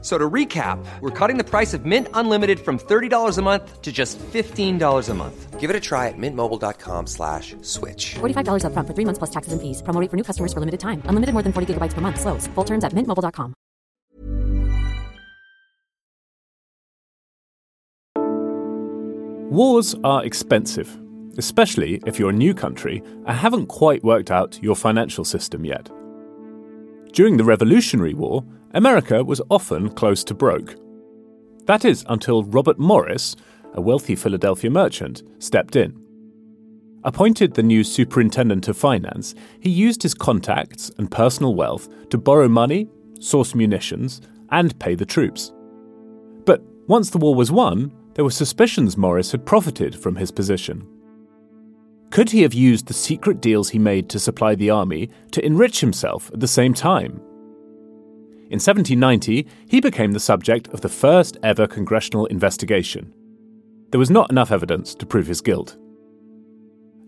So to recap, we're cutting the price of Mint Unlimited from $30 a month to just $15 a month. Give it a try at mintmobile.com slash switch. $45 up front for three months plus taxes and fees. Promo rate for new customers for limited time. Unlimited more than 40 gigabytes per month. Slows. Full terms at mintmobile.com. Wars are expensive, especially if you're a new country and haven't quite worked out your financial system yet. During the Revolutionary War, America was often close to broke. That is until Robert Morris, a wealthy Philadelphia merchant, stepped in. Appointed the new superintendent of finance, he used his contacts and personal wealth to borrow money, source munitions, and pay the troops. But once the war was won, there were suspicions Morris had profited from his position. Could he have used the secret deals he made to supply the army to enrich himself at the same time? In 1790, he became the subject of the first ever congressional investigation. There was not enough evidence to prove his guilt.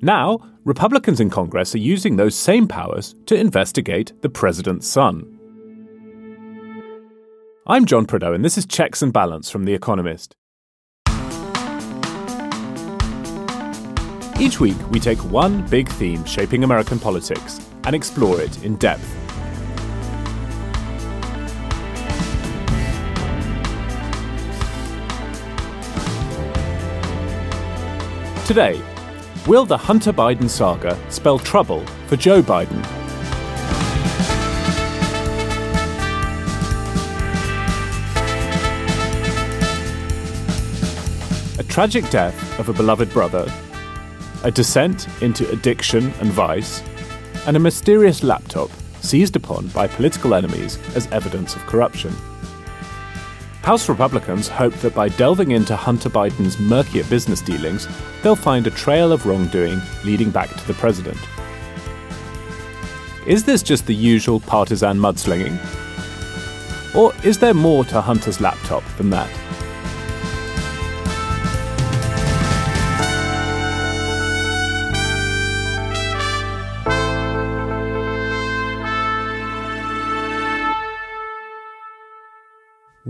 Now, Republicans in Congress are using those same powers to investigate the president's son. I'm John Prideaux, and this is Checks and Balance from The Economist. Each week, we take one big theme shaping American politics and explore it in depth. Today, will the Hunter Biden saga spell trouble for Joe Biden? A tragic death of a beloved brother, a descent into addiction and vice, and a mysterious laptop seized upon by political enemies as evidence of corruption. House Republicans hope that by delving into Hunter Biden's murkier business dealings, they'll find a trail of wrongdoing leading back to the president. Is this just the usual partisan mudslinging? Or is there more to Hunter's laptop than that?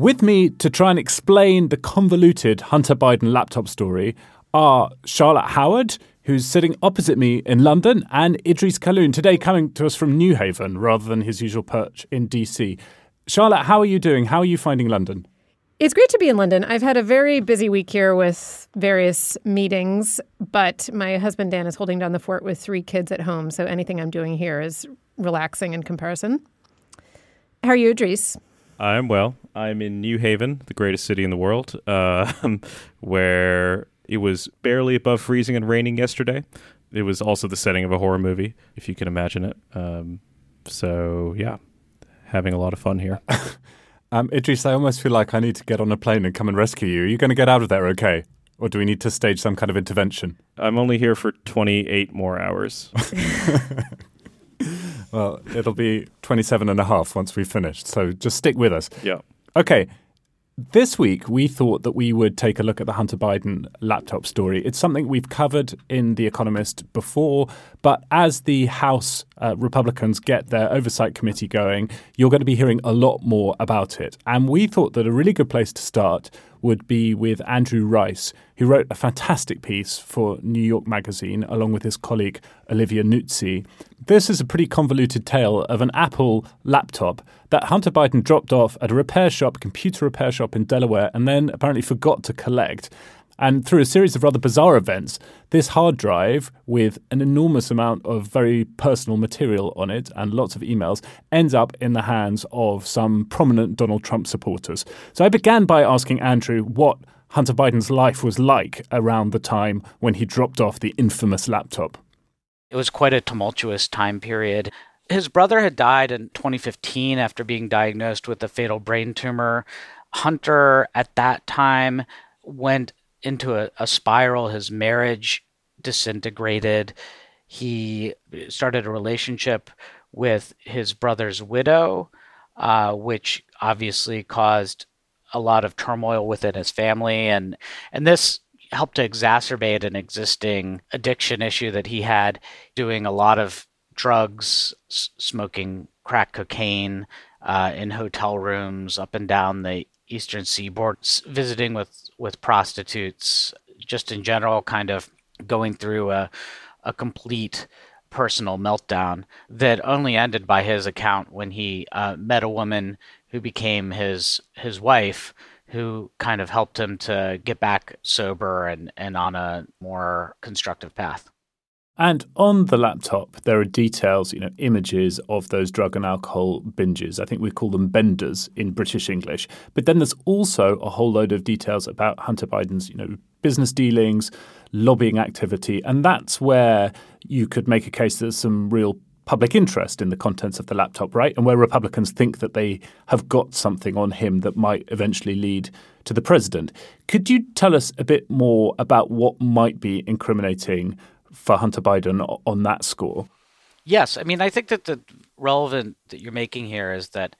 With me to try and explain the convoluted Hunter Biden laptop story are Charlotte Howard, who's sitting opposite me in London, and Idrees Kahloon, today coming to us from New Haven rather than his usual perch in DC. Charlotte, how are you doing? How are you finding London? It's great to be in London. I've had a very busy week here with various meetings, but my husband Dan is holding down the fort with three kids at home, so anything I'm doing here is relaxing in comparison. How are you, Idrees? I'm well. I'm in New Haven, the greatest city in the world, uh, where it was barely above freezing and raining yesterday. It was also the setting of a horror movie, if you can imagine it. Um, so, yeah, having a lot of fun here. um, Idrees, I almost feel like I need to get on a plane and come and rescue you. Are you going to get out of there okay? Or do we need to stage some kind of intervention? I'm only here for 28 more hours. well, it'll be 27 and a half once we've finished. So just stick with us. Yeah. Okay. This week, we thought that we would take a look at the Hunter Biden laptop story. It's something we've covered in The Economist before, but as the House uh, Republicans get their oversight committee going, you're going to be hearing a lot more about it. And we thought that a really good place to start would be with Andrew Rice, who wrote a fantastic piece for New York Magazine along with his colleague Olivia Nuzzi. This is a pretty convoluted tale of an Apple laptop that Hunter Biden dropped off at a repair shop, computer repair shop in Delaware, and then apparently forgot to collect. And through a series of rather bizarre events, this hard drive with an enormous amount of very personal material on it and lots of emails ends up in the hands of some prominent Donald Trump supporters. So I began by asking Andrew what Hunter Biden's life was like around the time when he dropped off the infamous laptop. It was quite a tumultuous time period. His brother had died in 2015 after being diagnosed with a fatal brain tumor. Hunter, at that time, went into a, a spiral. His marriage disintegrated. He started a relationship with his brother's widow. uh, which obviously caused a lot of turmoil within his family, and and this helped to exacerbate an existing addiction issue that he had, doing a lot of drugs, s- smoking crack cocaine uh, in hotel rooms up and down the eastern seaboard, s- visiting with with prostitutes, just in general, kind of going through a a complete personal meltdown that only ended by his account when he uh, met a woman who became his his wife who kind of helped him to get back sober and, and on a more constructive path. And on the laptop, there are details, you know, images of those drug and alcohol binges. I think we call them benders in British English. But then there's also a whole load of details about Hunter Biden's, you know, business dealings, lobbying activity. And that's where you could make a case that there's some real public interest in the contents of the laptop, right? And where Republicans think that they have got something on him that might eventually lead to the president. Could you tell us a bit more about what might be incriminating for Hunter Biden on that score? Yes, I mean I think that the relevant that you're making here is that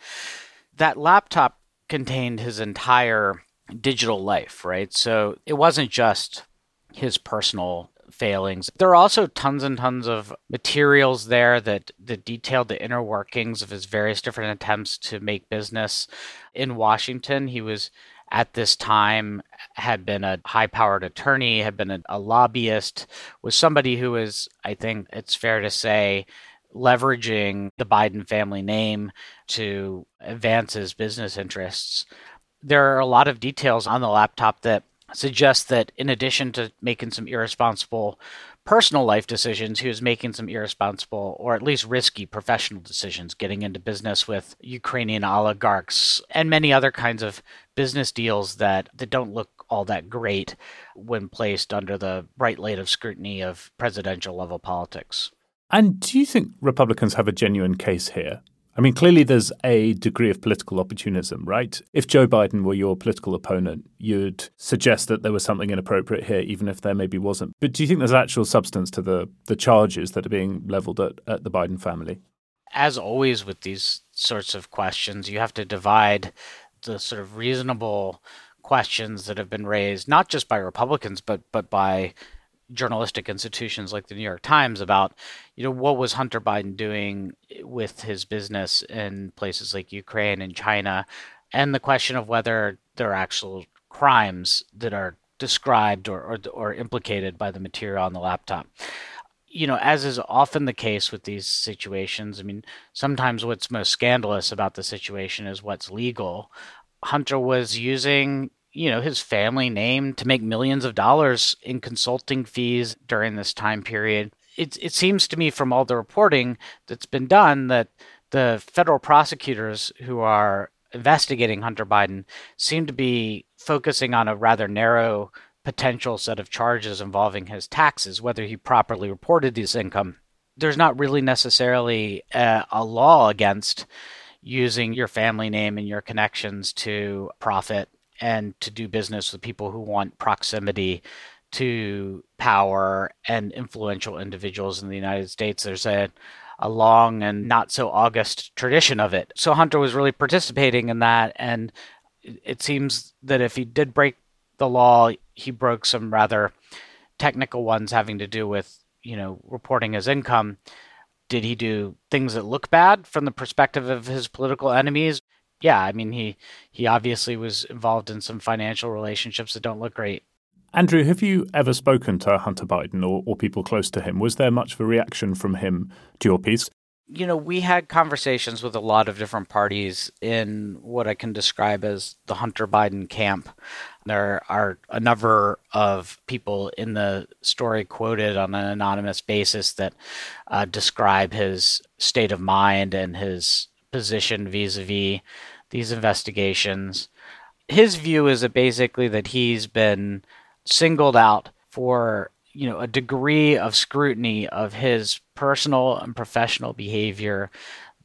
that laptop contained his entire digital life, right? So it wasn't just his personal failings. There are also tons and tons of materials there that, that detailed the inner workings of his various different attempts to make business in Washington. He was at this time had been a high powered attorney, had been a, a lobbyist, was somebody who is, I think it's fair to say, leveraging the Biden family name to advance his business interests. There are a lot of details on the laptop that suggests that in addition to making some irresponsible personal life decisions, he was making some irresponsible or at least risky professional decisions, getting into business with Ukrainian oligarchs and many other kinds of business deals that, that don't look all that great when placed under the bright light of scrutiny of presidential level politics. And do you think Republicans have a genuine case here? I mean, clearly there's a degree of political opportunism, right? If Joe Biden were your political opponent, you'd suggest that there was something inappropriate here, even if there maybe wasn't. But do you think there's actual substance to the, the charges that are being leveled at, at the Biden family? As always with these sorts of questions, you have to divide the sort of reasonable questions that have been raised, not just by Republicans, but but by journalistic institutions like the New York Times about, you know, what was Hunter Biden doing with his business in places like Ukraine and China, and the question of whether there are actual crimes that are described or, or, or implicated by the material on the laptop. You know, as is often the case with these situations, I mean, sometimes what's most scandalous about the situation is what's legal. Hunter was using you know his family name to make millions of dollars in consulting fees during this time period. It it seems to me from all the reporting that's been done that the federal prosecutors who are investigating Hunter Biden seem to be focusing on a rather narrow potential set of charges involving his taxes, whether he properly reported this income. There's not really necessarily a, a law against using your family name and your connections to profit and to do business with people who want proximity to power and influential individuals in the United States. There's a a long and not so august tradition of it. So Hunter was really participating in that and it seems that if he did break the law, he broke some rather technical ones having to do with, you know, reporting his income. Did he do things that look bad from the perspective of his political enemies? yeah, I mean he he obviously was involved in some financial relationships that don't look great. Andrew, have you ever spoken to Hunter Biden or, or people close to him? Was there much of a reaction from him to your piece? You know, we had conversations with a lot of different parties in what I can describe as the Hunter Biden camp. There are a number of people in the story quoted on an anonymous basis that uh, describe his state of mind and his position vis-a-vis these investigations. His view is that basically that he's been singled out for you know a degree of scrutiny of his personal and professional behavior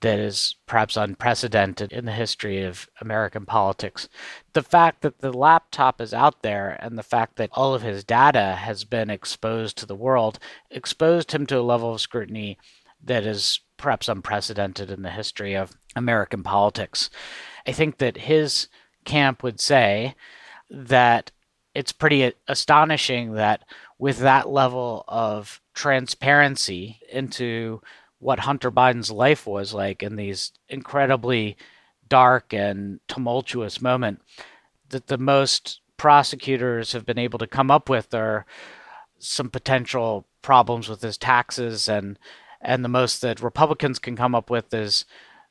that is perhaps unprecedented in the history of American politics. The fact that the laptop is out there and the fact that all of his data has been exposed to the world exposed him to a level of scrutiny that is perhaps unprecedented in the history of American politics. I think that his camp would say that it's pretty astonishing that with that level of transparency into what Hunter Biden's life was like in these incredibly dark and tumultuous moment that the most prosecutors have been able to come up with are some potential problems with his taxes and and the most that Republicans can come up with is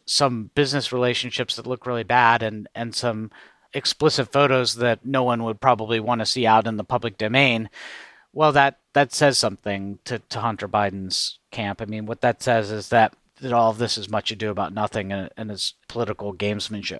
some business relationships that look really bad and and some explicit photos that no one would probably want to see out in the public domain. Well, that that says something to, to Hunter Biden's camp. I mean, what that says is that that all of this is much ado about nothing and, and it's political gamesmanship.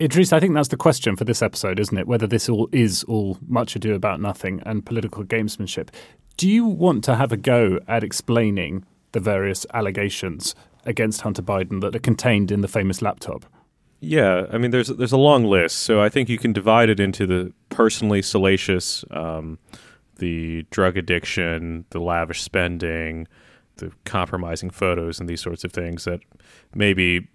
Idrees, I think that's the question for this episode, isn't it? Whether this all is all much ado about nothing and political gamesmanship. Do you want to have a go at explaining the various allegations against Hunter Biden that are contained in the famous laptop? Yeah, I mean, there's there's a long list, so I think you can divide it into the personally salacious, um, the drug addiction, the lavish spending, the compromising photos, and these sorts of things that maybe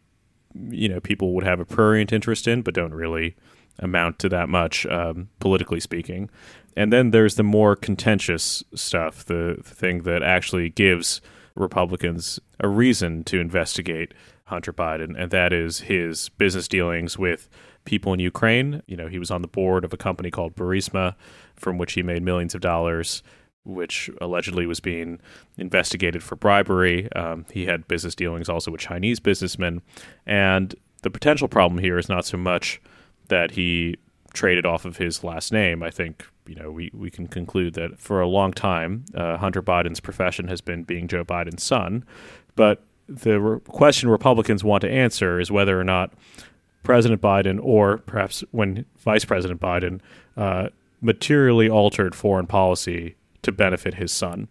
you know people would have a prurient interest in, but don't really amount to that much, um, politically speaking. And then there's the more contentious stuff, the, the thing that actually gives Republicans a reason to investigate Hunter Biden, and that is his business dealings with people in Ukraine. You know, he was on the board of a company called Burisma, from which he made millions of dollars, which allegedly was being investigated for bribery. Um, he had business dealings also with Chinese businessmen. And the potential problem here is not so much that he traded off of his last name. I think you know we, we can conclude that for a long time, uh, Hunter Biden's profession has been being Joe Biden's son. But the re- question Republicans want to answer is whether or not President Biden, or perhaps when Vice President Biden, uh, materially altered foreign policy to benefit his son.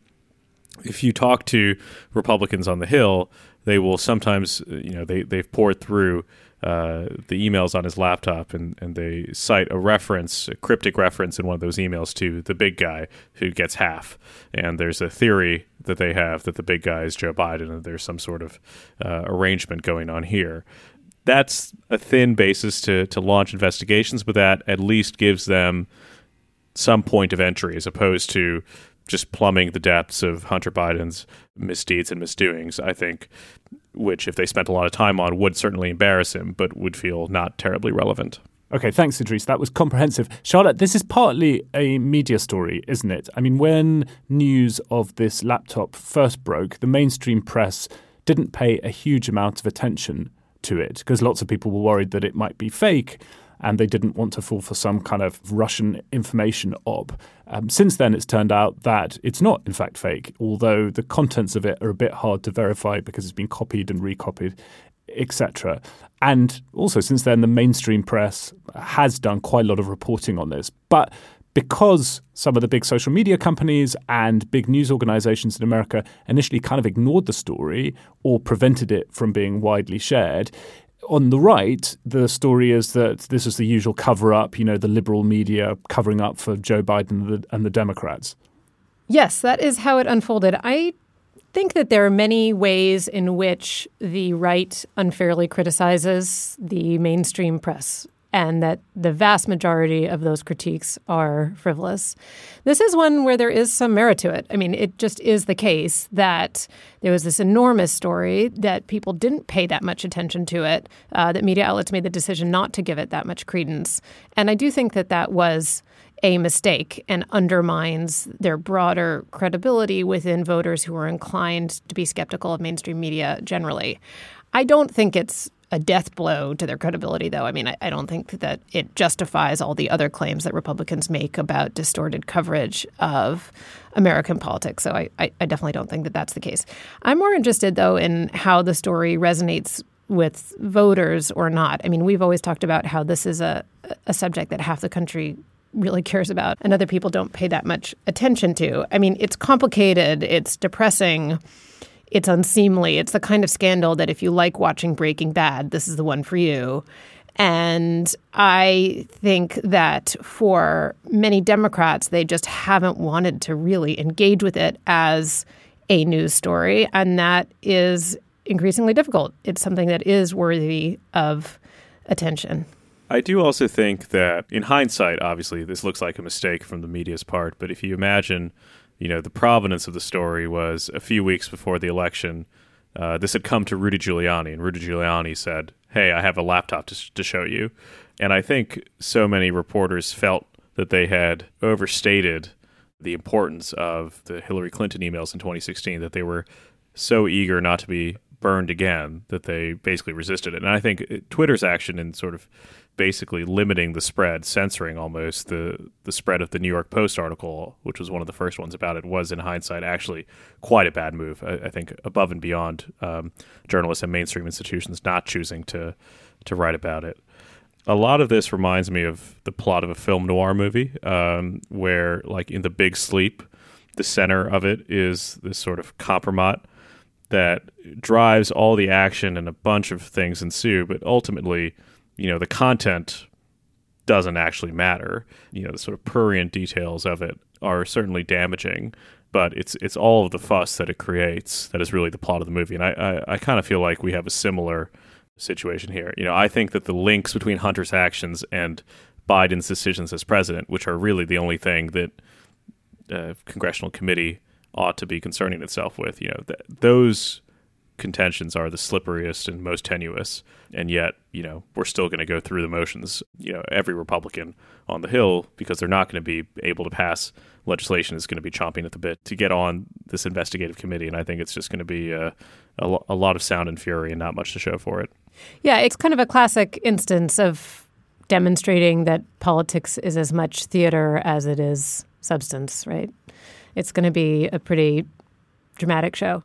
If you talk to Republicans on the Hill, they will sometimes, you know, they, they've poured through uh, the emails on his laptop and, and they cite a reference, a cryptic reference in one of those emails to the big guy who gets half. And there's a theory that they have that the big guy is Joe Biden and there's some sort of uh, arrangement going on here. That's a thin basis to, to launch investigations, but that at least gives them some point of entry as opposed to just plumbing the depths of Hunter Biden's misdeeds and misdoings, I think, which if they spent a lot of time on would certainly embarrass him, but would feel not terribly relevant. Okay, thanks, Idrees. That was comprehensive. Charlotte, this is partly a media story, isn't it? I mean, when news of this laptop first broke, the mainstream press didn't pay a huge amount of attention to it because lots of people were worried that it might be fake and they didn't want to fall for some kind of Russian information op. Um, since then, it's turned out that it's not, in fact, fake, although the contents of it are a bit hard to verify because it's been copied and recopied, etc. And also, since then, the mainstream press has done quite a lot of reporting on this. But because some of the big social media companies and big news organizations in America initially kind of ignored the story or prevented it from being widely shared, on the right, the story is that this is the usual cover up, you know, the liberal media covering up for Joe Biden and the, and the Democrats. Yes, that is how it unfolded. I think that there are many ways in which the right unfairly criticizes the mainstream press and that the vast majority of those critiques are frivolous. This is one where there is some merit to it. I mean, it just is the case that there was this enormous story that people didn't pay that much attention to it, uh, that media outlets made the decision not to give it that much credence. And I do think that that was a mistake and undermines their broader credibility within voters who are inclined to be skeptical of mainstream media generally. I don't think it's a death blow to their credibility, though. I mean, I, I, don't think that it justifies all the other claims that Republicans make about distorted coverage of American politics. So I, I, I definitely don't think that that's the case. I'm more interested, though, in how the story resonates with voters or not. I mean, we've always talked about how this is a, a subject that half the country really cares about and other people don't pay that much attention to. I mean, it's complicated, it's depressing it's unseemly. It's the kind of scandal that if you like watching Breaking Bad, this is the one for you. And I think that for many Democrats, they just haven't wanted to really engage with it as a news story. And that is increasingly difficult. It's something that is worthy of attention. I do also think that, in hindsight, obviously, this looks like a mistake from the media's part. But if you imagine, you know, the provenance of the story was a few weeks before the election. Uh, this had come to Rudy Giuliani, and Rudy Giuliani said, "Hey, I have a laptop to, to show you." And I think so many reporters felt that they had overstated the importance of the Hillary Clinton emails in 2016 that they were so eager not to be burned again that they basically resisted it. And I think Twitter's action in sort of basically limiting the spread, censoring almost the the spread of the New York Post article, which was one of the first ones about it, was in hindsight actually quite a bad move. I, I think above and beyond um, journalists and mainstream institutions not choosing to to write about it. A lot of this reminds me of the plot of a film noir movie, um, where like in The Big Sleep, the center of it is this sort of compromat that drives all the action and a bunch of things ensue, but ultimately you know the content doesn't actually matter. You know the sort of prurient details of it are certainly damaging, but it's it's all of the fuss that it creates that is really the plot of the movie. And I I, I kind of feel like we have a similar situation here. You know, I think that the links between Hunter's actions and Biden's decisions as president, which are really the only thing that a congressional committee ought to be concerning itself with, you know, th- those contentions are the slipperiest and most tenuous. And yet, you know, we're still going to go through the motions. You know, every Republican on the Hill, because they're not going to be able to pass legislation, is going to be chomping at the bit to get on this investigative committee. And I think it's just going to be uh, a, a, a lot of sound and fury and not much to show for it. Yeah, it's kind of a classic instance of demonstrating that politics is as much theater as it is substance, right? It's going to be a pretty dramatic show.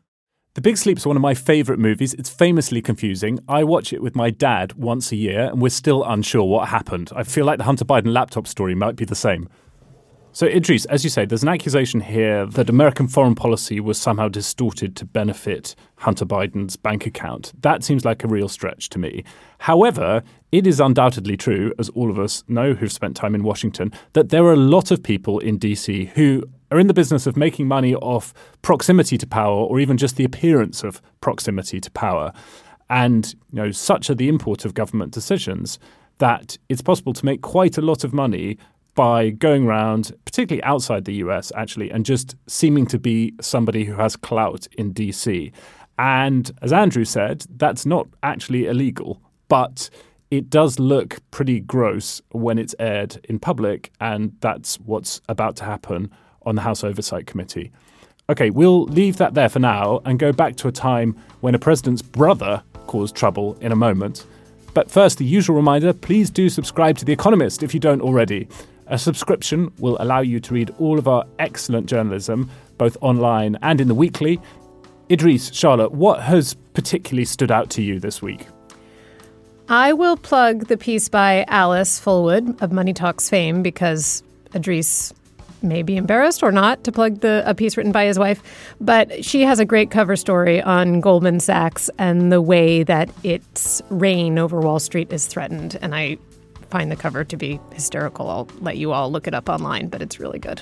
The Big Sleep is one of my favourite movies. It's famously confusing. I watch it with my dad once a year, and we're still unsure what happened. I feel like the Hunter Biden laptop story might be the same. So, Idrees, as you say, there's an accusation here that American foreign policy was somehow distorted to benefit Hunter Biden's bank account. That seems like a real stretch to me. However, it is undoubtedly true, as all of us know who've spent time in Washington, that there are a lot of people in DC who are in the business of making money off proximity to power or even just the appearance of proximity to power. And you know, such are the import of government decisions that it's possible to make quite a lot of money by going around, particularly outside the US, actually, and just seeming to be somebody who has clout in DC. And as Andrew said, that's not actually illegal, but it does look pretty gross when it's aired in public, and that's what's about to happen on the House Oversight Committee. Okay, we'll leave that there for now and go back to a time when a president's brother caused trouble in a moment. But first, the usual reminder please do subscribe to The Economist if you don't already. A subscription will allow you to read all of our excellent journalism, both online and in the weekly. Idrees, Charlotte, what has particularly stood out to you this week? I will plug the piece by Alice Fulwood of Money Talks fame because Idrees may be embarrassed or not to plug the a piece written by his wife, but she has a great cover story on Goldman Sachs and the way that its reign over Wall Street is threatened. And I find the cover to be hysterical. I'll let you all look it up online, but it's really good.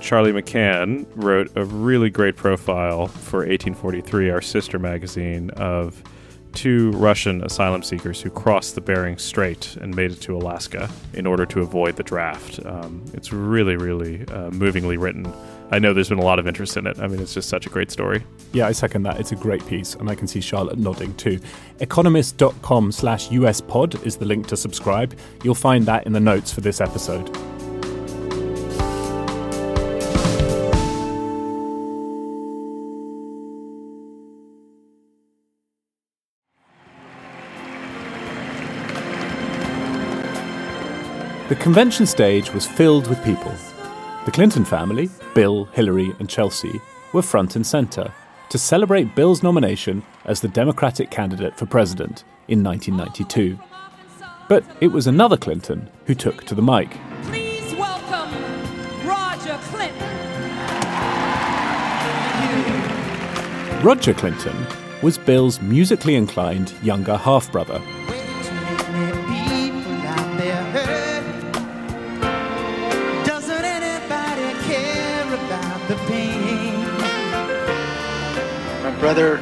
Charlie McCann wrote a really great profile for 1843, our sister magazine, of two Russian asylum seekers who crossed the Bering Strait and made it to Alaska in order to avoid the draft. Um, it's really, really uh, movingly written. I know there's been a lot of interest in it. I mean, it's just such a great story. Yeah, I second that. It's a great piece, and I can see Charlotte nodding too. Economist.com slash USPod is the link to subscribe. You'll find that in the notes for this episode. The convention stage was filled with people. The Clinton family, Bill, Hillary, and Chelsea, were front and centre to celebrate Bill's nomination as the Democratic candidate for president in 1992. But it was another Clinton who took to the mic. Please welcome Roger Clinton. Roger Clinton was Bill's musically inclined younger half brother. Brother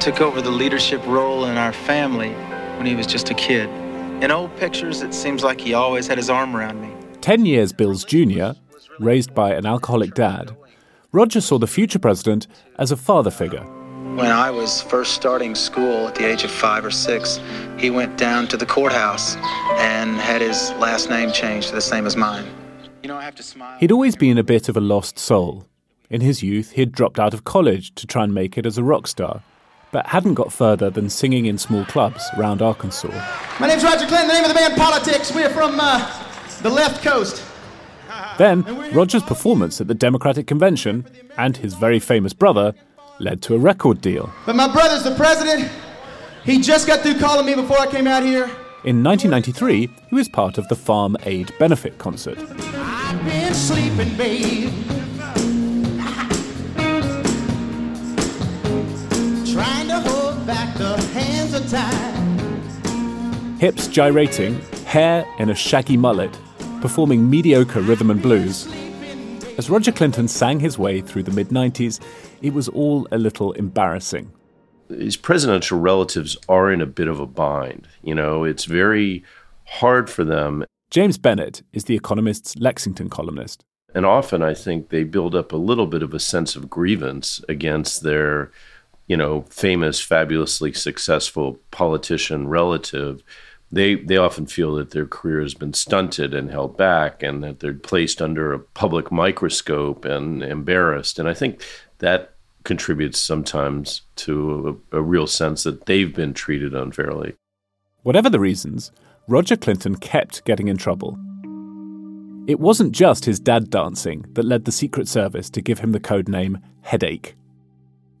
took over the leadership role in our family when he was just a kid. In old pictures, it seems like he always had his arm around me. Ten years Bills Jr., raised by an alcoholic dad, Roger saw the future president as a father figure. When I was first starting school at the age of five or six, he went down to the courthouse and had his last name changed to the same as mine. You know, I have to smile. He'd always been a bit of a lost soul. In his youth, he'd dropped out of college to try and make it as a rock star, but hadn't got further than singing in small clubs around Arkansas. My name's Roger Clinton. The name of the band Politics. We're from uh, the left coast. Then, Roger's performance at the Democratic Convention and his very famous brother led to a record deal. But my brother's the president. He just got through calling me before I came out here. In 1993, he was part of the Farm Aid benefit concert. Back the hands of time. Hips gyrating, hair in a shaggy mullet, performing mediocre rhythm and blues. As Roger Clinton sang his way through the mid 90s, it was all a little embarrassing. His presidential relatives are in a bit of a bind. You know, it's very hard for them. James Bennett is The Economist's Lexington columnist. And often I think they build up a little bit of a sense of grievance against their, you know, famous, fabulously successful politician relative. They, they often feel that their career has been stunted and held back and that they're placed under a public microscope and embarrassed. And I think that contributes sometimes to a, a real sense that they've been treated unfairly. Whatever the reasons, Roger Clinton kept getting in trouble. It wasn't just his dad dancing that led the Secret Service to give him the code name Headache.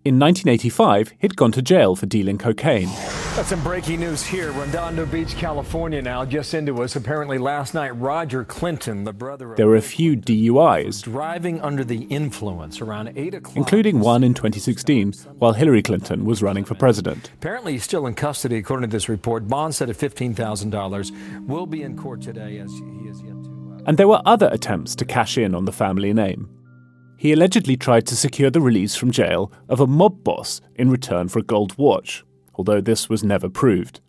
In 1985, he'd gone to jail for dealing cocaine. That's some breaking news here. Redondo Beach, California now, just into us. Apparently last night, Roger Clinton, the brother of There were a few DUIs, driving under the influence around 8 o'clock. including one in 2016 while Hillary Clinton was running for president. Apparently he's still in custody, according to this report. Bond set at $15,000. Will be in court today as he is yet to... Uh, and there were other attempts to cash in on the family name. He allegedly tried to secure the release from jail of a mob boss in return for a gold watch, although this was never proved.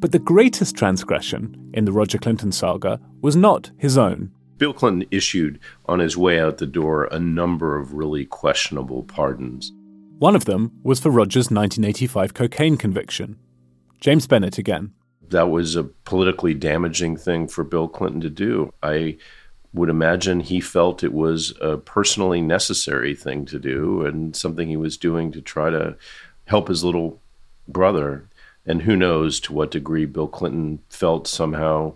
But the greatest transgression in the Roger Clinton saga was not his own. Bill Clinton issued on his way out the door a number of really questionable pardons. One of them was for Roger's 1985 cocaine conviction. James Bennett again. That was a politically damaging thing for Bill Clinton to do. I would imagine he felt it was a personally necessary thing to do and something he was doing to try to help his little brother. And who knows to what degree Bill Clinton felt somehow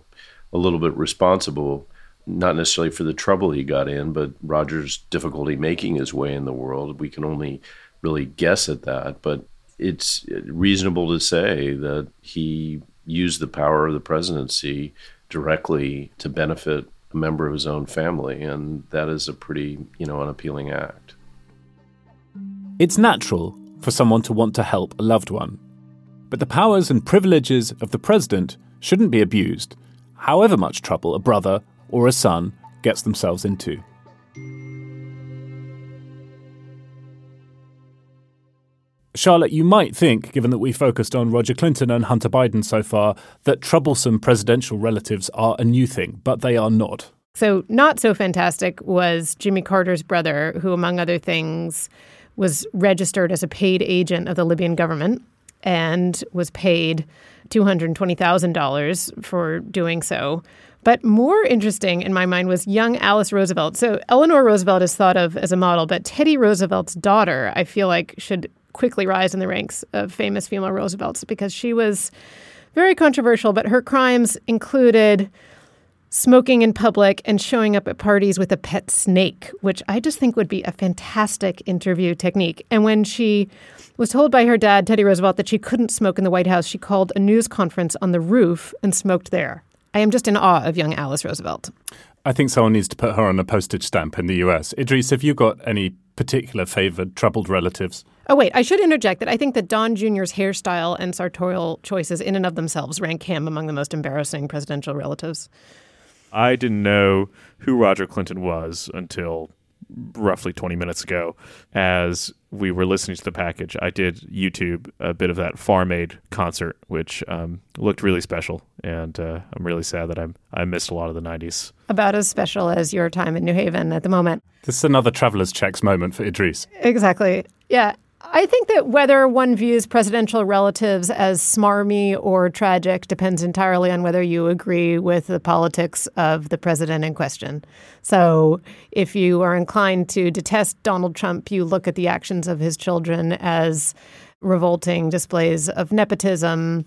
a little bit responsible, not necessarily for the trouble he got in, but Roger's difficulty making his way in the world. We can only really guess at that. But it's reasonable to say that he used the power of the presidency directly to benefit a member of his own family, and that is a pretty, you know, unappealing act. It's natural for someone to want to help a loved one. But the powers and privileges of the president shouldn't be abused, however much trouble a brother or a son gets themselves into. Charlotte, you might think, given that we focused on Roger Clinton and Hunter Biden so far, that troublesome presidential relatives are a new thing, but they are not. So, not so fantastic was Jimmy Carter's brother, who, among other things, was registered as a paid agent of the Libyan government and was paid $220,000 for doing so. But more interesting in my mind was young Alice Roosevelt. So, Eleanor Roosevelt is thought of as a model, but Teddy Roosevelt's daughter, I feel like, should quickly rise in the ranks of famous female Roosevelts because she was very controversial, but her crimes included smoking in public and showing up at parties with a pet snake, which I just think would be a fantastic interview technique. And when she was told by her dad, Teddy Roosevelt, that she couldn't smoke in the White House, she called a news conference on the roof and smoked there. I am just in awe of young Alice Roosevelt. I think someone needs to put her on a postage stamp in the US. Idrees, have you got any particular favored troubled relatives? Oh, wait, I should interject that I think that Don Jr.'s hairstyle and sartorial choices, in and of themselves, rank him among the most embarrassing presidential relatives. I didn't know who Roger Clinton was until roughly 20 minutes ago as we were listening to the package. I did YouTube a bit of that Farm Aid concert, which um, looked really special, and uh, I'm really sad that I'm I missed a lot of the 90s. About as special as your time in New Haven at the moment. This is another traveler's checks moment for Idrees. Exactly. Yeah. I think that whether one views presidential relatives as smarmy or tragic depends entirely on whether you agree with the politics of the president in question. So, if you are inclined to detest Donald Trump, you look at the actions of his children as revolting displays of nepotism.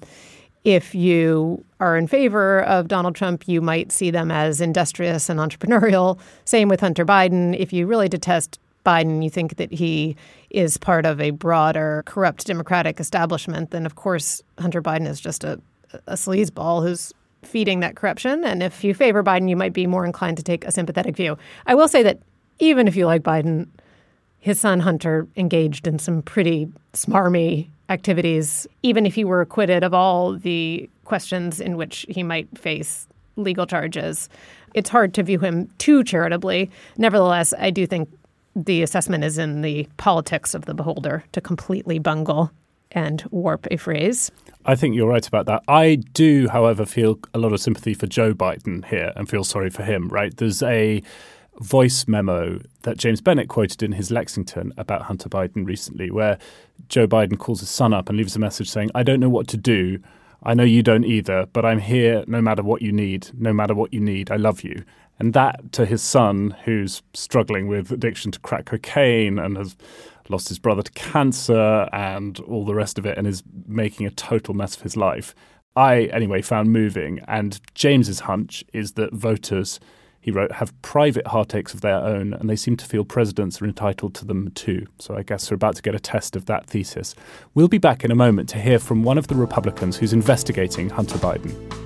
If you are in favor of Donald Trump, you might see them as industrious and entrepreneurial. Same with Hunter Biden. If you really detest Biden, you think that he is part of a broader corrupt Democratic establishment, then of course Hunter Biden is just a, a sleazeball who's feeding that corruption. And if you favor Biden, you might be more inclined to take a sympathetic view. I will say that even if you like Biden, his son Hunter engaged in some pretty smarmy activities, even if he were acquitted of all the questions in which he might face legal charges. It's hard to view him too charitably. Nevertheless, I do think the assessment is in the politics of the beholder to completely bungle and warp a phrase. I think you're right about that. I do, however, feel a lot of sympathy for Joe Biden here and feel sorry for him, right? There's a voice memo that James Bennett quoted in his Lexington about Hunter Biden recently, where Joe Biden calls his son up and leaves a message saying, I don't know what to do. I know you don't either, but I'm here no matter what you need. No matter what you need, I love you. And that to his son, who's struggling with addiction to crack cocaine and has lost his brother to cancer and all the rest of it and is making a total mess of his life. I, anyway, found moving. And James's hunch is that voters, he wrote, have private heartaches of their own and they seem to feel presidents are entitled to them too. So I guess we're about to get a test of that thesis. We'll be back in a moment to hear from one of the Republicans who's investigating Hunter Biden.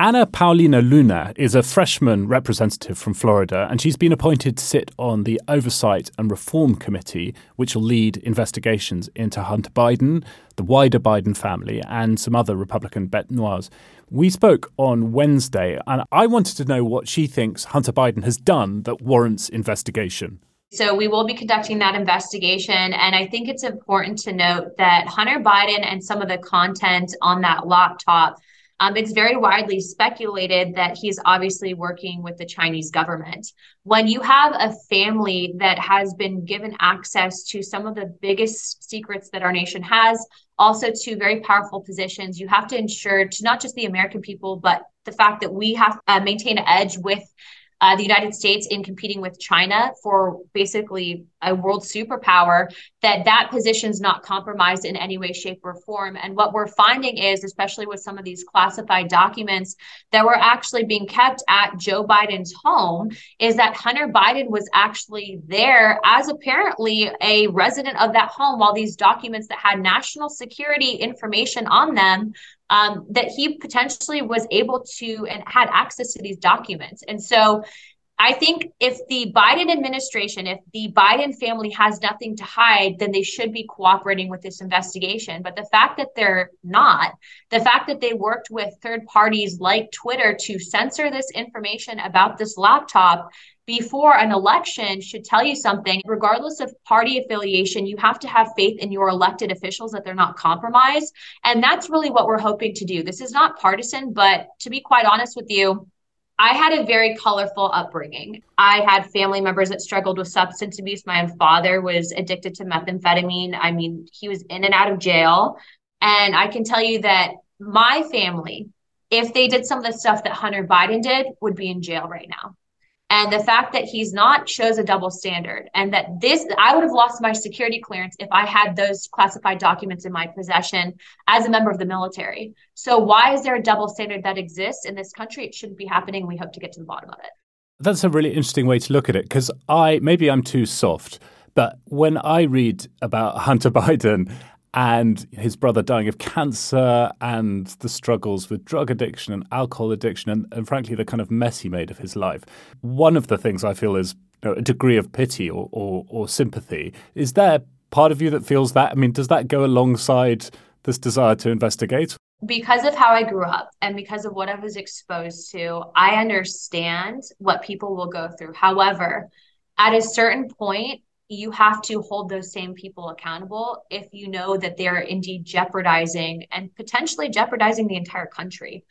Anna Paulina Luna is a freshman representative from Florida, and she's been appointed to sit on the Oversight and Reform Committee, which will lead investigations into Hunter Biden, the wider Biden family, and some other Republican bête noirs. We spoke on Wednesday, and I wanted to know what she thinks Hunter Biden has done that warrants investigation. So we will be conducting that investigation. And I think it's important to note that Hunter Biden and some of the content on that laptop um, it's very widely speculated that he's obviously working with the Chinese government. When you have a family that has been given access to some of the biggest secrets that our nation has, also to very powerful positions, you have to ensure to not just the American people, but the fact that we have uh, maintain an edge with uh, the United States in competing with China for basically a world superpower, that that position's not compromised in any way, shape, or form. And what we're finding is, especially with some of these classified documents that were actually being kept at Joe Biden's home, is that Hunter Biden was actually there as apparently a resident of that home while these documents that had national security information on them um, that he potentially was able to and had access to these documents. And so I think if the Biden administration, if the Biden family has nothing to hide, then they should be cooperating with this investigation. But the fact that they're not, the fact that they worked with third parties like Twitter to censor this information about this laptop before an election should tell you something. Regardless of party affiliation, you have to have faith in your elected officials that they're not compromised. And that's really what we're hoping to do. This is not partisan, but to be quite honest with you, I had a very colorful upbringing. I had family members that struggled with substance abuse. My own father was addicted to methamphetamine. I mean, he was in and out of jail. And I can tell you that my family, if they did some of the stuff that Hunter Biden did, would be in jail right now. And the fact that he's not shows a double standard. And that this, I would have lost my security clearance if I had those classified documents in my possession as a member of the military. So, why is there a double standard that exists in this country? It shouldn't be happening. We hope to get to the bottom of it. That's a really interesting way to look at it because I, maybe I'm too soft, but when I read about Hunter Biden and his brother dying of cancer and the struggles with drug addiction and alcohol addiction and, and frankly the kind of mess he made of his life. One of the things I feel is you know, a degree of pity or, or, or sympathy. Is there part of you that feels that? I mean, does that go alongside this desire to investigate? Because of how I grew up and because of what I was exposed to, I understand what people will go through. However, at a certain point, you have to hold those same people accountable if you know that they're indeed jeopardizing and potentially jeopardizing the entire country.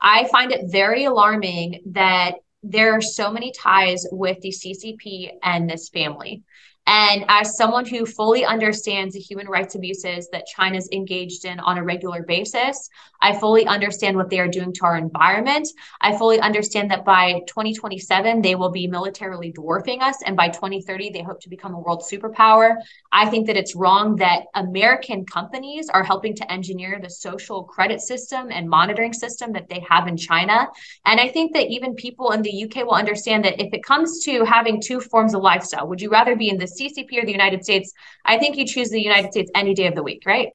I find it very alarming that there are so many ties with the CCP and this family. And as someone who fully understands the human rights abuses that China's engaged in on a regular basis, I fully understand what they are doing to our environment. I fully understand that by 2027, they will be militarily dwarfing us. And by 2030, they hope to become a world superpower. I think that it's wrong that American companies are helping to engineer the social credit system and monitoring system that they have in China. And I think that even people in the UK will understand that if it comes to having two forms of lifestyle, would you rather be in the CCP or the United States, I think you choose the United States any day of the week, right?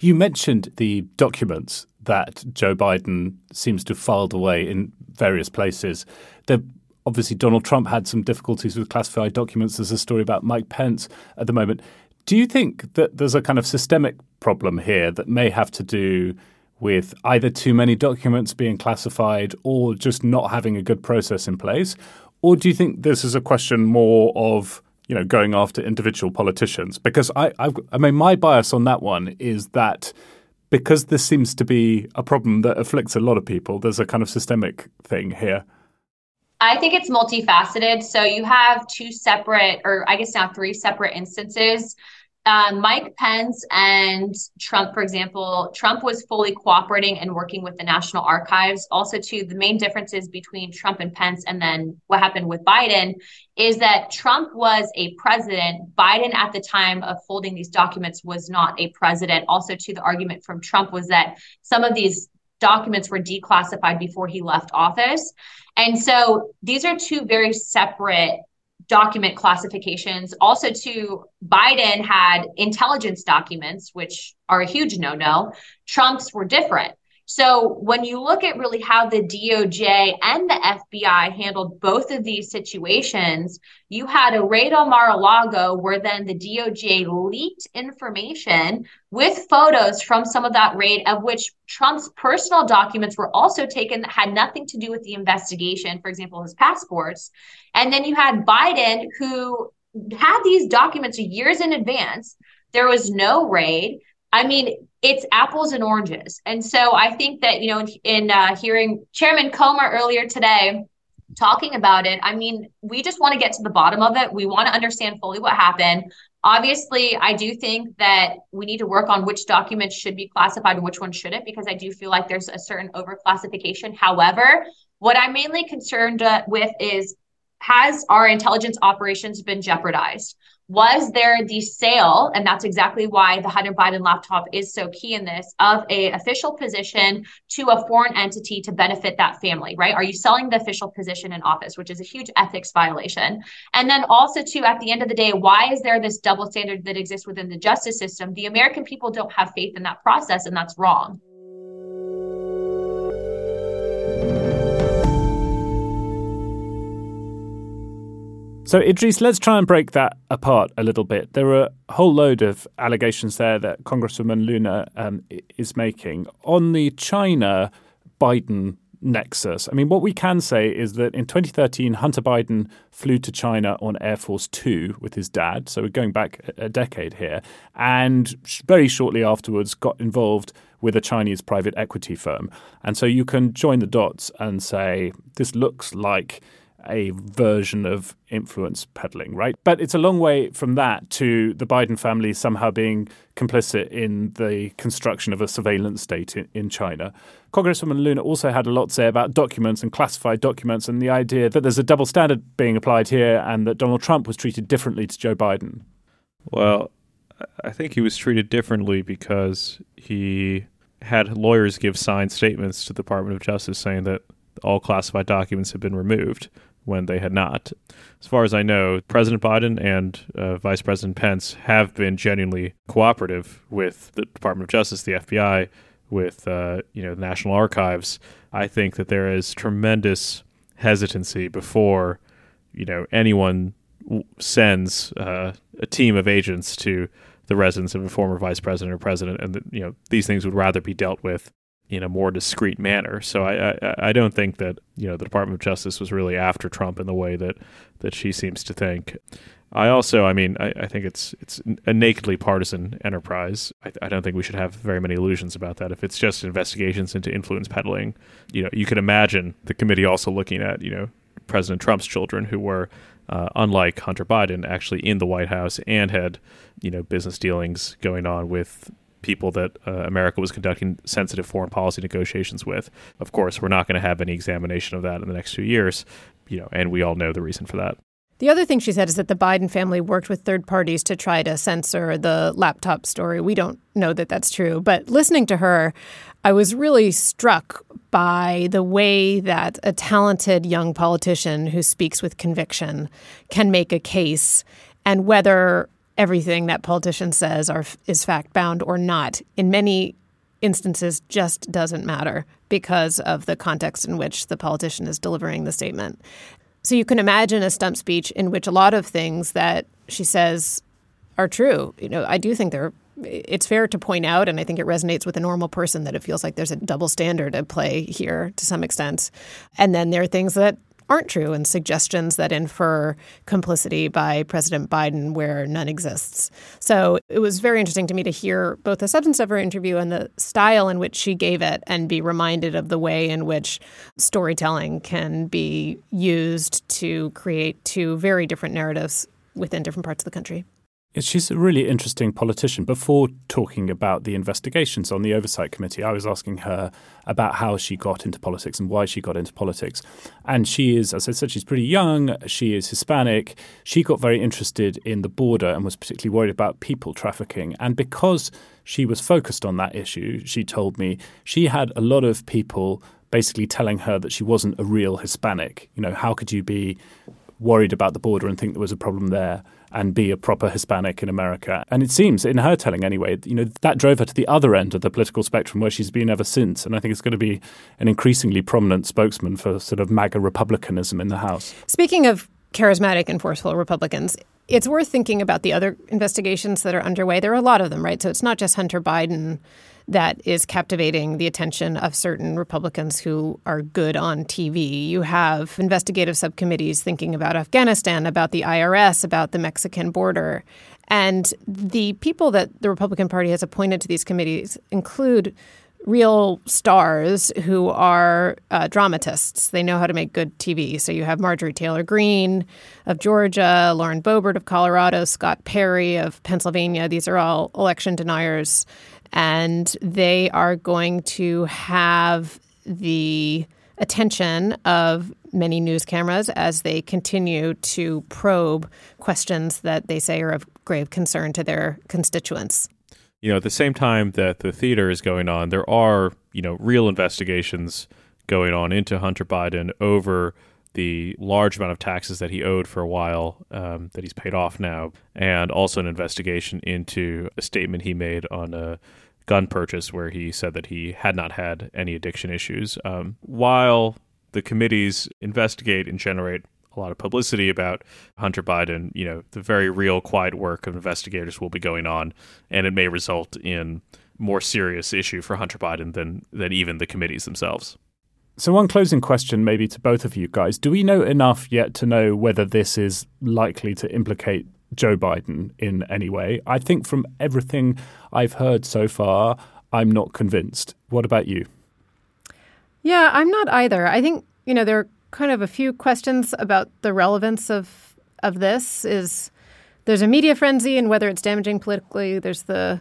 You mentioned the documents that Joe Biden seems to have filed away in various places. The, obviously, Donald Trump had some difficulties with classified documents. There's a story about Mike Pence at the moment. Do you think that there's a kind of systemic problem here that may have to do with either too many documents being classified or just not having a good process in place? Or do you think this is a question more of you know, going after individual politicians. Because I, I've, I mean, my bias on that one is that because this seems to be a problem that afflicts a lot of people, there's a kind of systemic thing here. I think it's multifaceted. So you have two separate, or I guess now three separate instances uh, Mike Pence and Trump, for example, Trump was fully cooperating and working with the National Archives. Also, too, the main differences between Trump and Pence and then what happened with Biden is that Trump was a president. Biden, at the time of holding these documents, was not a president. Also, to the argument from Trump was that some of these documents were declassified before he left office. And so these are two very separate document classifications. Also, to Biden had intelligence documents, which are a huge no no. Trump's were different. So when you look at really how the DOJ and the FBI handled both of these situations, you had a raid on Mar-a-Lago where then the DOJ leaked information with photos from some of that raid of which Trump's personal documents were also taken that had nothing to do with the investigation, for example, his passports. And then you had Biden who had these documents years in advance. There was no raid. I mean, it's apples and oranges. And so I think that, you know, in, uh, hearing Chairman Comer earlier today talking about it, I mean, we just want to get to the bottom of it. We want to understand fully what happened. Obviously, I do think that we need to work on which documents should be classified and which ones shouldn't, because I do feel like there's a certain overclassification. However, what I'm mainly concerned uh, with is has our intelligence operations been jeopardized? Was there the sale and that's exactly why the hunter biden laptop is so key in this of a official position to a foreign entity to benefit that family right? Are you selling the official position in office which is a huge ethics violation? And then also too at the end of the day why is there this double standard that exists within the justice system? The american people don't have faith in that process and that's wrong So, Idrees, let's try and break that apart a little bit. There are a whole load of allegations there that Congresswoman Luna um, is making on the China Biden nexus. I mean, what we can say is that in 2013, Hunter Biden flew to China on Air Force Two with his dad. So we're going back a decade here. And very shortly afterwards, got involved with a Chinese private equity firm. And so you can join the dots and say, this looks like a version of influence peddling, right? But it's a long way from that to the Biden family somehow being complicit in the construction of a surveillance state in, in China. Congresswoman Luna also had a lot to say about documents and classified documents and the idea that there's a double standard being applied here and that Donald Trump was treated differently to Joe Biden. Well, I think he was treated differently because he had lawyers give signed statements to the Department of Justice saying that all classified documents had been removed when they had not. As far as I know, President Biden and uh, Vice President Pence have been genuinely cooperative with the Department of Justice, the FBI, with uh, you know the National Archives. I think that there is tremendous hesitancy before you know anyone w- sends uh, a team of agents to the residence of a former vice president or president, and you know these things would rather be dealt with in a more discreet manner. So I, I, I don't think that you know the Department of Justice was really after Trump in the way that that she seems to think. I also, I mean, I, I think it's it's a nakedly partisan enterprise. I, I, don't think we should have very many illusions about that. If it's just investigations into influence peddling, you know, you could imagine the committee also looking at you know President Trump's children who were. Uh, unlike Hunter Biden, actually in the White House and had, you know, business dealings going on with people that uh, America was conducting sensitive foreign policy negotiations with. Of course, we're not going to have any examination of that in the next few years, you know, and we all know the reason for that. The other thing she said is that the Biden family worked with third parties to try to censor the laptop story. We don't know that that's true, but listening to her, I was really struck by the way that a talented young politician who speaks with conviction can make a case and whether everything that politician says are, is fact bound or not. In many instances, just doesn't matter because of the context in which the politician is delivering the statement. So you can imagine a stump speech in which a lot of things that she says are true. You know, I do think there it's fair to point out, and I think it resonates with a normal person that it feels like there's a double standard at play here to some extent. And then there are things that aren't true and suggestions that infer complicity by President Biden where none exists. So it was very interesting to me to hear both the substance of her interview and the style in which she gave it and be reminded of the way in which storytelling can be used to create two very different narratives within different parts of the country. She's a really interesting politician. Before talking about the investigations on the Oversight Committee, I was asking her about how she got into politics and why she got into politics. And she is, as I said, she's pretty young. She is Hispanic. She got very interested in the border and was particularly worried about people trafficking. And because she was focused on that issue, she told me she had a lot of people basically telling her that she wasn't a real Hispanic. You know, how could you be worried about the border and think there was a problem there? And be a proper Hispanic in America. And it seems, in her telling anyway, you know, that drove her to the other end of the political spectrum where she's been ever since. And I think it's going to be an increasingly prominent spokesman for sort of MAGA republicanism in the House. Speaking of charismatic and forceful Republicans, it's worth thinking about the other investigations that are underway. There are a lot of them, right? So it's not just Hunter Biden that is captivating the attention of certain Republicans who are good on TV. You have investigative subcommittees thinking about Afghanistan, about the IRS, about the Mexican border. And the people that the Republican Party has appointed to these committees include real stars who are uh, dramatists. They know how to make good TV. So you have Marjorie Taylor Greene of Georgia, Lauren Boebert of Colorado, Scott Perry of Pennsylvania. These are all election deniers and they are going to have the attention of many news cameras as they continue to probe questions that they say are of grave concern to their constituents. You know, at the same time that the theater is going on, there are, you know, real investigations going on into Hunter Biden over the large amount of taxes that he owed for a while um, that he's paid off now, and also an investigation into a statement he made on a gun purchase where he said that he had not had any addiction issues. Um, while the committees investigate and generate a lot of publicity about Hunter Biden, you know, the very real quiet work of investigators will be going on, and it may result in more serious issue for Hunter Biden than than even the committees themselves. So, one closing question, maybe to both of you guys: Do we know enough yet to know whether this is likely to implicate Joe Biden in any way. I think from everything I've heard so far, I'm not convinced. What about you? Yeah, I'm not either. I think, you know, there are kind of a few questions about the relevance of of this. Is there's a media frenzy and whether it's damaging politically. There's the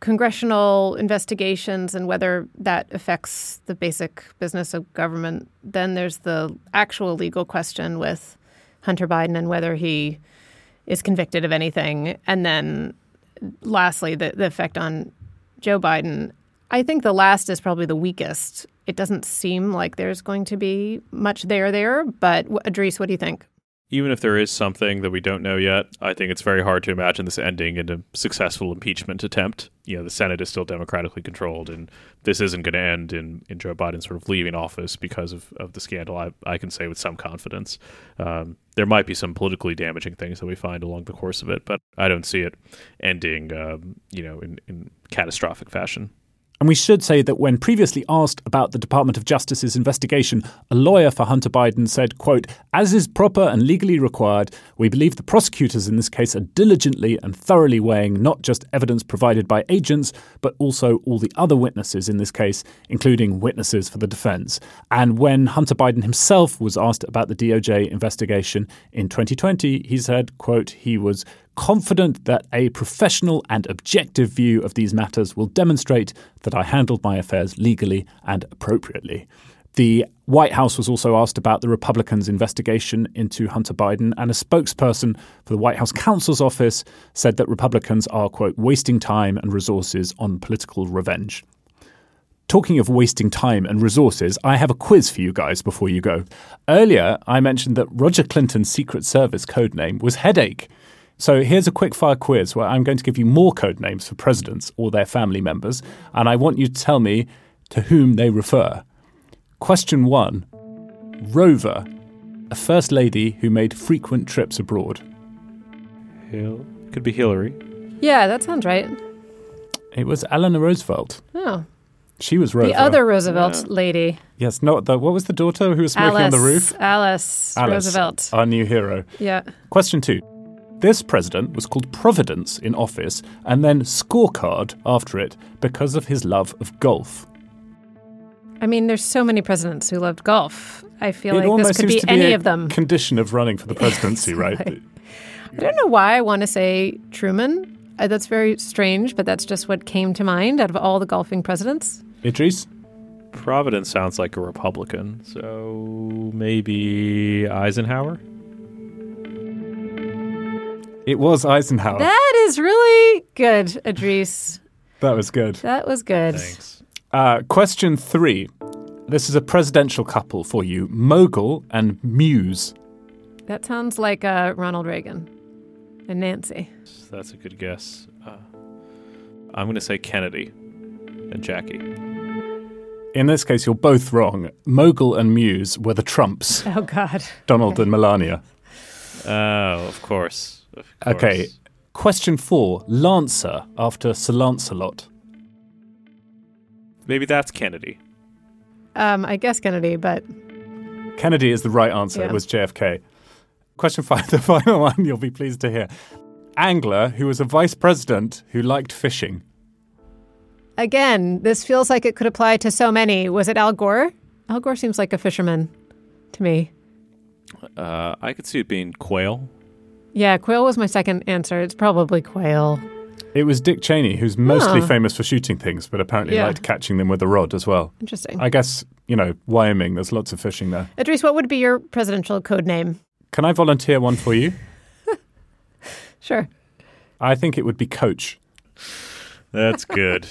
congressional investigations and whether that affects the basic business of government. Then there's the actual legal question with Hunter Biden and whether he is convicted of anything. And then lastly, the, the effect on Joe Biden. I think the last is probably the weakest. It doesn't seem like there's going to be much there there, but Idrees, what do you think? even if there is something that we don't know yet, I think it's very hard to imagine this ending in a successful impeachment attempt. You know, the Senate is still democratically controlled, and this isn't going to end in, in Joe Biden sort of leaving office because of, of the scandal. I, I can say with some confidence. Um, there might be some politically damaging things that we find along the course of it, but I don't see it ending, um, you know, in, in catastrophic fashion. And we should say that when previously asked about the Department of Justice's investigation, a lawyer for Hunter Biden said, quote, As is proper and legally required, we believe the prosecutors in this case are diligently and thoroughly weighing not just evidence provided by agents, but also all the other witnesses in this case, including witnesses for the defense. And when Hunter Biden himself was asked about the DOJ investigation in 2020, he said, quote, he was confident that a professional and objective view of these matters will demonstrate that I handled my affairs legally and appropriately. The White House was also asked about the Republicans' investigation into Hunter Biden, and a spokesperson for the White House counsel's office said that Republicans are, quote, wasting time and resources on political revenge. Talking of wasting time and resources, I have a quiz for you guys before you go. Earlier, I mentioned that Roger Clinton's Secret Service code name was Headache. So here's a quick fire quiz where I'm going to give you more code names for presidents or their family members, and I want you to tell me to whom they refer. Question one Rover, a first lady who made frequent trips abroad. Hill could be Hillary. Yeah, that sounds right. It was Eleanor Roosevelt. Oh. She was Rover. The other Roosevelt yeah. lady. Yes, not the what was the daughter who was smoking Alice, on the roof? Alice, Alice Roosevelt. Our new hero. Yeah. Question two. This president was called Providence in office and then Scorecard after it because of his love of golf. I mean, there's so many presidents who loved golf. I feel it like this could be, be any of them. Condition of running for the presidency, right? I don't know why I want to say Truman. Uh, that's very strange, but that's just what came to mind out of all the golfing presidents. Idrees? Providence sounds like a Republican, so maybe Eisenhower? It was Eisenhower. That is really good, Idrees. That was good. That was good. Thanks. Uh, question three. This is a presidential couple for you Mogul and Muse. That sounds like uh, Ronald Reagan and Nancy. That's a good guess. Uh, I'm going to say Kennedy and Jackie. In this case, you're both wrong. Mogul and Muse were the Trumps. Oh, God. Donald okay. and Melania. Oh, of course. Okay. Question four Lancer after Sir Lancelot. Maybe that's Kennedy. Um, I guess Kennedy, but. Kennedy is the right answer. Yeah. It was JFK. Question five, the final one you'll be pleased to hear. Angler who was a vice president who liked fishing. Again, this feels like it could apply to so many. Was it Al Gore? Al Gore seems like a fisherman to me. Uh, I could see it being Quayle. Yeah, Quayle was my second answer. It's probably Quayle. It was Dick Cheney, who's mostly oh. famous for shooting things, but apparently yeah. liked catching them with a rod as well. Interesting. I guess, you know, Wyoming, there's lots of fishing there. Idrees, what would be your presidential code name? Can I volunteer one for you? sure. I think it would be Coach. That's good.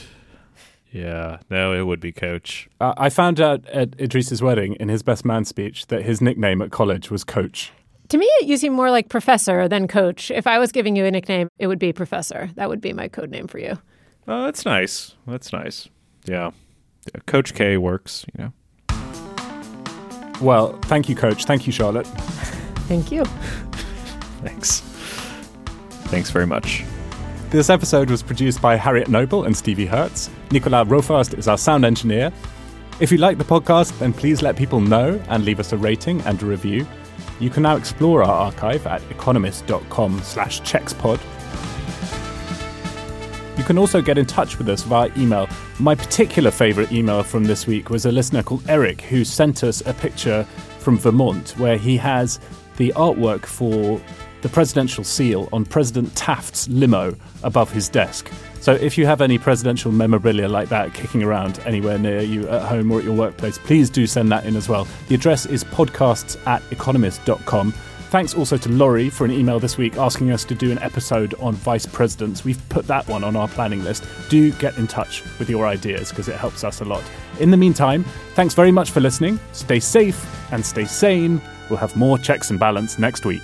yeah, no, it would be Coach. Uh, I found out at Idrees's wedding in his best man speech that his nickname at college was Coach. To me, you seem more like professor than coach. If I was giving you a nickname, it would be professor. That would be my code name for you. Oh, that's nice. That's nice. Yeah. yeah. Coach K works, you know. Well, thank you, Coach. Thank you, Charlotte. thank you. Thanks. Thanks very much. This episode was produced by Harriet Noble and Stevie Hertz. Nicolas Rofast is our sound engineer. If you like the podcast, then please let people know and leave us a rating and a review. You can now explore our archive at economist.com slash checkspod. You can also get in touch with us via email. My particular favourite email from this week was a listener called Eric who sent us a picture from Vermont, where he has the artwork for the presidential seal on President Taft's limo above his desk. So if you have any presidential memorabilia like that kicking around anywhere near you at home or at your workplace, please do send that in as well. The address is podcasts at economist.com. Thanks also to Laurie for an email this week asking us to do an episode on vice presidents. We've put that one on our planning list. Do get in touch with your ideas because it helps us a lot. In the meantime, thanks very much for listening. Stay safe and stay sane. We'll have more checks and balance next week.